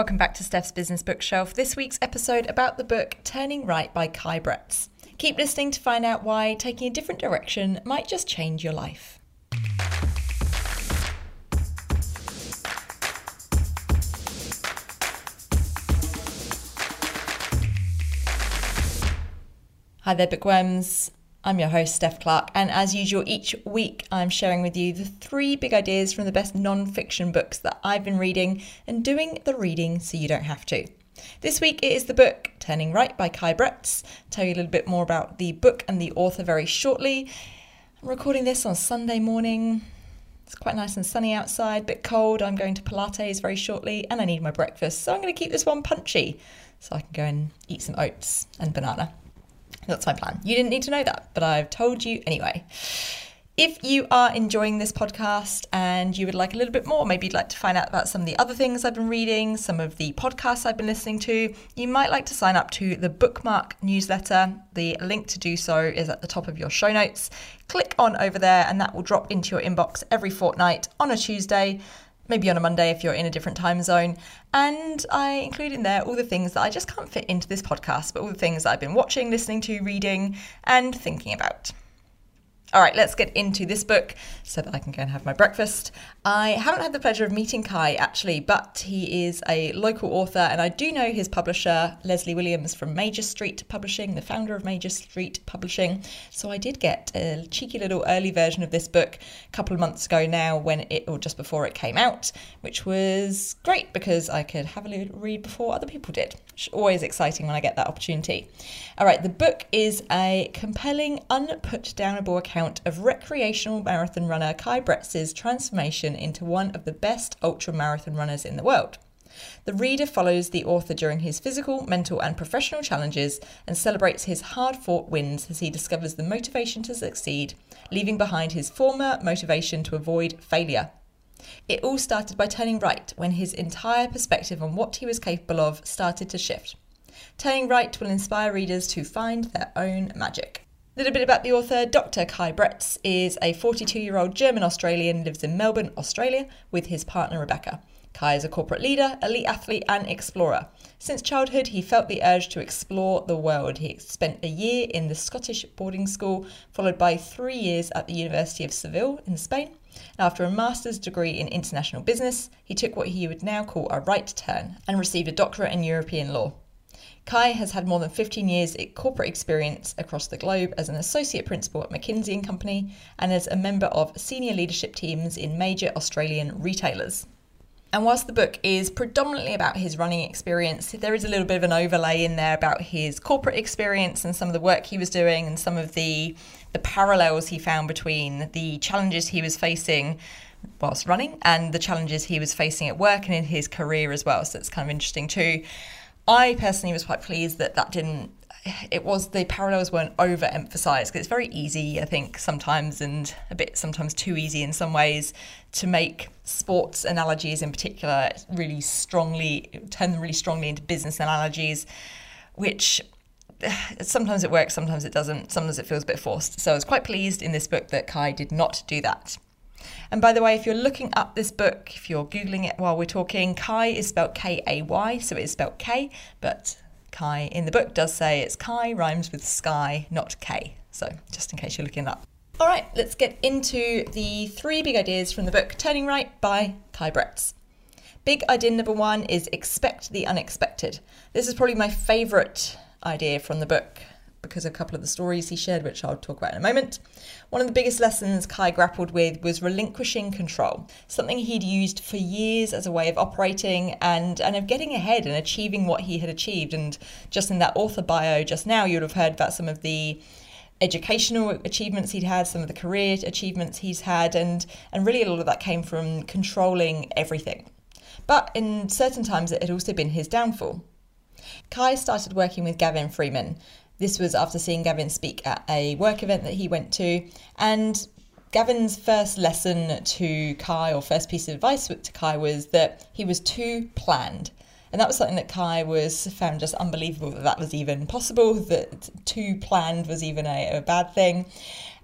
Welcome back to Steph's Business Bookshelf. This week's episode about the book Turning Right by Kai Bretz. Keep listening to find out why taking a different direction might just change your life. Hi there, bookworms. I'm your host, Steph Clark, and as usual, each week I'm sharing with you the three big ideas from the best non fiction books that I've been reading and doing the reading so you don't have to. This week it is the book Turning Right by Kai Bretz. I'll tell you a little bit more about the book and the author very shortly. I'm recording this on Sunday morning. It's quite nice and sunny outside, bit cold. I'm going to Pilates very shortly and I need my breakfast, so I'm going to keep this one punchy so I can go and eat some oats and banana. That's my plan. You didn't need to know that, but I've told you anyway. If you are enjoying this podcast and you would like a little bit more, maybe you'd like to find out about some of the other things I've been reading, some of the podcasts I've been listening to, you might like to sign up to the Bookmark newsletter. The link to do so is at the top of your show notes. Click on over there, and that will drop into your inbox every fortnight on a Tuesday maybe on a Monday if you're in a different time zone. And I include in there all the things that I just can't fit into this podcast, but all the things that I've been watching, listening to, reading, and thinking about. All right, let's get into this book so that I can go and have my breakfast. I haven't had the pleasure of meeting Kai actually, but he is a local author, and I do know his publisher, Leslie Williams from Major Street Publishing, the founder of Major Street Publishing. So I did get a cheeky little early version of this book a couple of months ago now, when it, or just before it came out, which was great because I could have a little read before other people did. Which always exciting when I get that opportunity. All right, the book is a compelling, unputdownable account account of recreational marathon runner Kai Bretz's transformation into one of the best ultra marathon runners in the world. The reader follows the author during his physical, mental, and professional challenges and celebrates his hard fought wins as he discovers the motivation to succeed, leaving behind his former motivation to avoid failure. It all started by turning right when his entire perspective on what he was capable of started to shift. Turning right will inspire readers to find their own magic. Little bit about the author. Dr. Kai Bretz is a 42 year old German Australian, lives in Melbourne, Australia, with his partner Rebecca. Kai is a corporate leader, elite athlete, and explorer. Since childhood, he felt the urge to explore the world. He spent a year in the Scottish boarding school, followed by three years at the University of Seville in Spain. After a master's degree in international business, he took what he would now call a right turn and received a doctorate in European law. Kai has had more than 15 years of corporate experience across the globe as an associate principal at McKinsey and Company and as a member of senior leadership teams in major Australian retailers. And whilst the book is predominantly about his running experience, there is a little bit of an overlay in there about his corporate experience and some of the work he was doing and some of the the parallels he found between the challenges he was facing whilst running and the challenges he was facing at work and in his career as well. So it's kind of interesting too. I personally was quite pleased that that didn't. It was the parallels weren't overemphasized because it's very easy, I think, sometimes and a bit sometimes too easy in some ways to make sports analogies in particular really strongly turn them really strongly into business analogies, which sometimes it works, sometimes it doesn't, sometimes it feels a bit forced. So I was quite pleased in this book that Kai did not do that. And by the way, if you're looking up this book, if you're Googling it while we're talking, Kai is spelled K A Y, so it is spelled K, but Kai in the book does say it's Kai rhymes with sky, not K. So just in case you're looking up. All right, let's get into the three big ideas from the book Turning Right by Kai Bretz. Big idea number one is expect the unexpected. This is probably my favourite idea from the book because of a couple of the stories he shared, which I'll talk about in a moment. One of the biggest lessons Kai grappled with was relinquishing control, something he'd used for years as a way of operating and, and of getting ahead and achieving what he had achieved. And just in that author bio just now, you would have heard about some of the educational achievements he'd had, some of the career achievements he's had, and, and really a lot of that came from controlling everything. But in certain times, it had also been his downfall. Kai started working with Gavin Freeman, this was after seeing Gavin speak at a work event that he went to. And Gavin's first lesson to Kai, or first piece of advice to Kai, was that he was too planned. And that was something that Kai was found just unbelievable that that was even possible, that too planned was even a, a bad thing.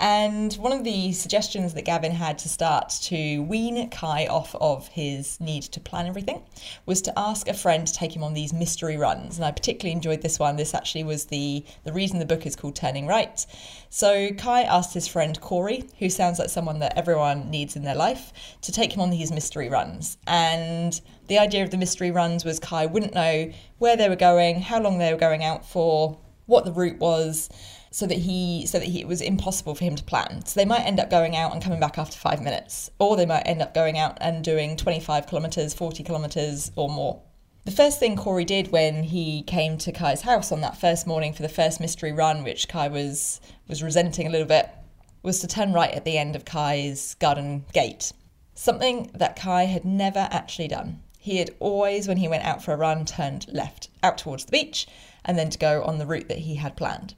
And one of the suggestions that Gavin had to start to wean Kai off of his need to plan everything was to ask a friend to take him on these mystery runs. And I particularly enjoyed this one. This actually was the, the reason the book is called Turning Right. So Kai asked his friend Corey, who sounds like someone that everyone needs in their life, to take him on these mystery runs. And the idea of the mystery runs was Kai wouldn't know where they were going, how long they were going out for, what the route was so that he so that he, it was impossible for him to plan. So they might end up going out and coming back after five minutes, or they might end up going out and doing 25 kilometers, 40 kilometers, or more. The first thing Corey did when he came to Kai's house on that first morning for the first mystery run, which Kai was was resenting a little bit, was to turn right at the end of Kai's garden gate. Something that Kai had never actually done. He had always, when he went out for a run, turned left out towards the beach and then to go on the route that he had planned.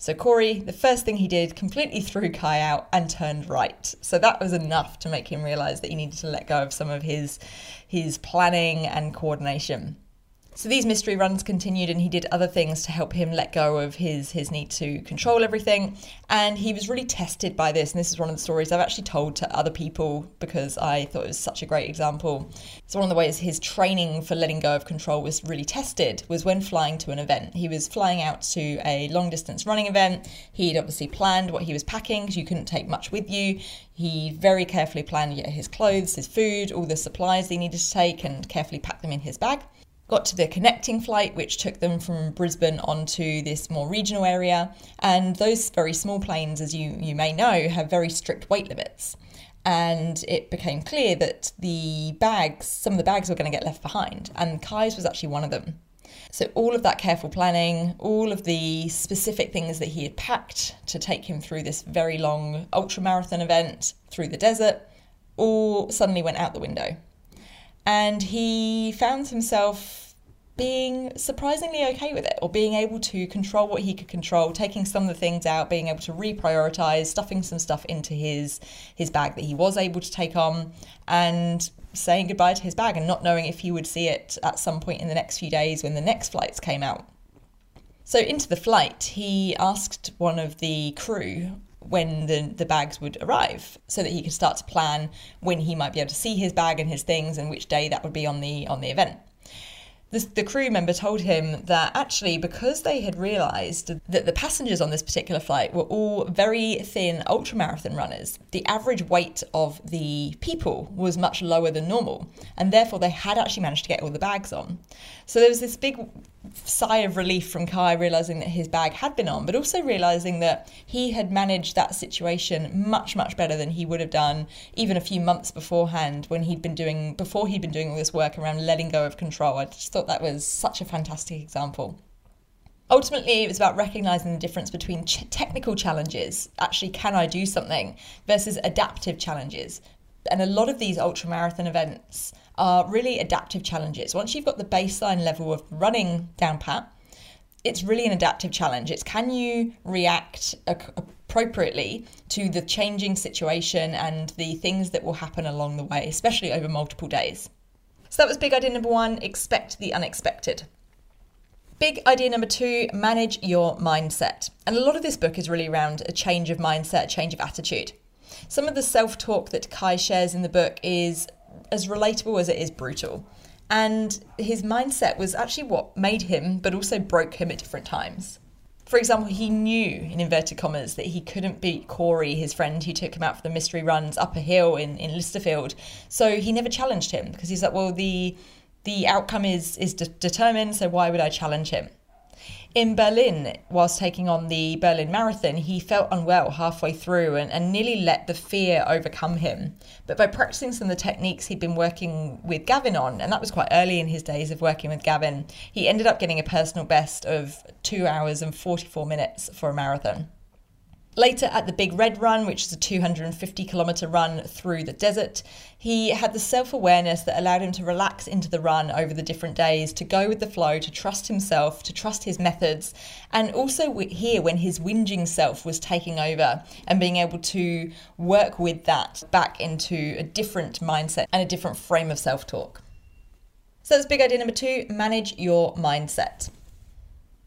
So Corey, the first thing he did, completely threw Kai out and turned right. So that was enough to make him realize that he needed to let go of some of his his planning and coordination. So these mystery runs continued, and he did other things to help him let go of his his need to control everything. And he was really tested by this. And this is one of the stories I've actually told to other people because I thought it was such a great example. So one of the ways his training for letting go of control was really tested was when flying to an event. He was flying out to a long distance running event. He'd obviously planned what he was packing because you couldn't take much with you. He very carefully planned his clothes, his food, all the supplies he needed to take, and carefully packed them in his bag got to the connecting flight, which took them from Brisbane onto this more regional area. And those very small planes, as you, you may know, have very strict weight limits. And it became clear that the bags, some of the bags were going to get left behind, and Kai's was actually one of them. So, all of that careful planning, all of the specific things that he had packed to take him through this very long ultra marathon event through the desert, all suddenly went out the window. And he found himself being surprisingly okay with it or being able to control what he could control taking some of the things out being able to reprioritize stuffing some stuff into his his bag that he was able to take on and saying goodbye to his bag and not knowing if he would see it at some point in the next few days when the next flights came out. So into the flight he asked one of the crew when the, the bags would arrive so that he could start to plan when he might be able to see his bag and his things and which day that would be on the on the event the, the crew member told him that actually, because they had realised that the passengers on this particular flight were all very thin ultramarathon runners, the average weight of the people was much lower than normal, and therefore they had actually managed to get all the bags on. So there was this big sigh of relief from Kai realizing that his bag had been on, but also realizing that he had managed that situation much, much better than he would have done even a few months beforehand when he'd been doing before he'd been doing all this work around letting go of control. I just thought that was such a fantastic example. Ultimately, it was about recognizing the difference between ch- technical challenges, actually, can I do something, versus adaptive challenges. And a lot of these ultra marathon events are really adaptive challenges. Once you've got the baseline level of running down pat, it's really an adaptive challenge. It's can you react appropriately to the changing situation and the things that will happen along the way, especially over multiple days. So that was big idea number one expect the unexpected. Big idea number two manage your mindset. And a lot of this book is really around a change of mindset, a change of attitude. Some of the self talk that Kai shares in the book is as relatable as it is brutal. And his mindset was actually what made him, but also broke him at different times. For example, he knew, in inverted commas, that he couldn't beat Corey, his friend who took him out for the mystery runs up a hill in, in Lysterfield. So he never challenged him because he's like, well, the the outcome is is de- determined, so why would I challenge him? In Berlin, whilst taking on the Berlin Marathon, he felt unwell halfway through and, and nearly let the fear overcome him. But by practicing some of the techniques he'd been working with Gavin on, and that was quite early in his days of working with Gavin, he ended up getting a personal best of two hours and 44 minutes for a marathon. Later, at the Big Red Run, which is a 250 kilometre run through the desert, he had the self awareness that allowed him to relax into the run over the different days, to go with the flow, to trust himself, to trust his methods, and also here when his whinging self was taking over and being able to work with that back into a different mindset and a different frame of self talk. So, that's big idea number two manage your mindset.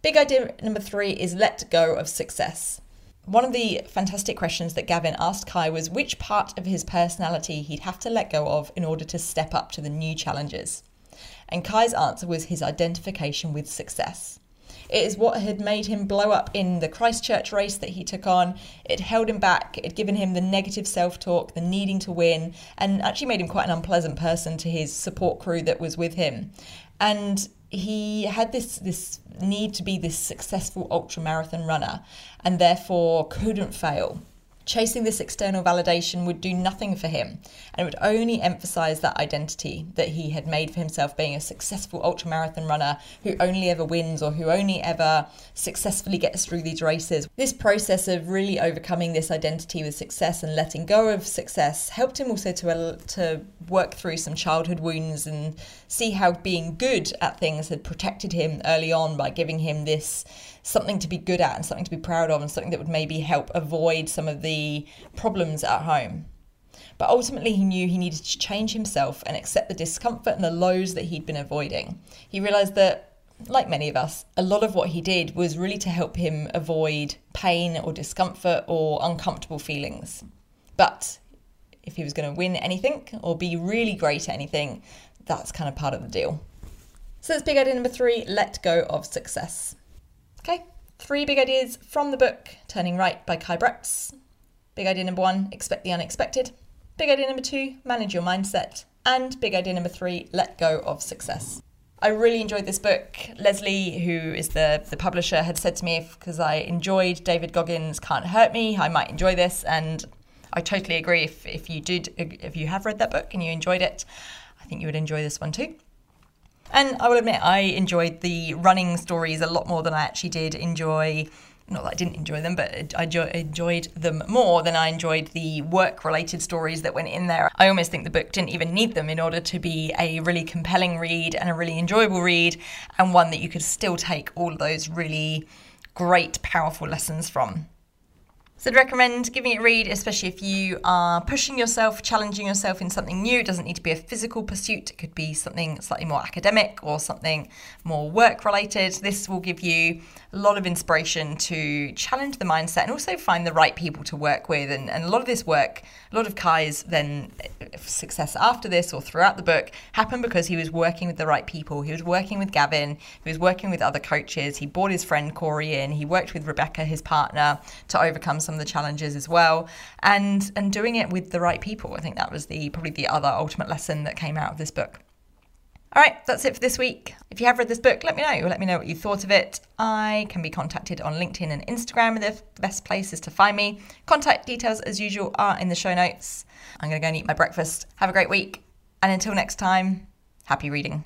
Big idea number three is let go of success. One of the fantastic questions that Gavin asked Kai was which part of his personality he'd have to let go of in order to step up to the new challenges. And Kai's answer was his identification with success. It is what had made him blow up in the Christchurch race that he took on. It held him back, it given him the negative self talk, the needing to win, and actually made him quite an unpleasant person to his support crew that was with him. And he had this this need to be this successful ultra marathon runner and therefore couldn't fail Chasing this external validation would do nothing for him, and it would only emphasize that identity that he had made for himself being a successful ultramarathon runner who only ever wins or who only ever successfully gets through these races. This process of really overcoming this identity with success and letting go of success helped him also to, uh, to work through some childhood wounds and see how being good at things had protected him early on by giving him this something to be good at and something to be proud of and something that would maybe help avoid some of the problems at home. But ultimately, he knew he needed to change himself and accept the discomfort and the lows that he'd been avoiding. He realised that like many of us, a lot of what he did was really to help him avoid pain or discomfort or uncomfortable feelings. But if he was going to win anything or be really great at anything, that's kind of part of the deal. So that's big idea number three let go of success. Okay, three big ideas from the book Turning Right by Kai Bretz. Big idea number one expect the unexpected. Big idea number two manage your mindset. And big idea number three let go of success. I really enjoyed this book. Leslie, who is the, the publisher, had said to me because I enjoyed David Goggins' Can't Hurt Me, I might enjoy this. And I totally agree. If, if you did, if you have read that book and you enjoyed it, I think you would enjoy this one too. And I will admit, I enjoyed the running stories a lot more than I actually did enjoy. Not that I didn't enjoy them, but I enjoyed them more than I enjoyed the work related stories that went in there. I almost think the book didn't even need them in order to be a really compelling read and a really enjoyable read, and one that you could still take all of those really great, powerful lessons from. So I'd recommend giving it a read, especially if you are pushing yourself, challenging yourself in something new. It doesn't need to be a physical pursuit, it could be something slightly more academic or something more work related. This will give you a lot of inspiration to challenge the mindset and also find the right people to work with. And, and a lot of this work, a lot of Kai's then eh, success after this or throughout the book happened because he was working with the right people. He was working with Gavin, he was working with other coaches, he brought his friend Corey in, he worked with Rebecca, his partner, to overcome some some of the challenges as well, and and doing it with the right people. I think that was the probably the other ultimate lesson that came out of this book. All right, that's it for this week. If you have read this book, let me know. Let me know what you thought of it. I can be contacted on LinkedIn and Instagram, the best places to find me. Contact details, as usual, are in the show notes. I'm going to go and eat my breakfast. Have a great week. And until next time, happy reading.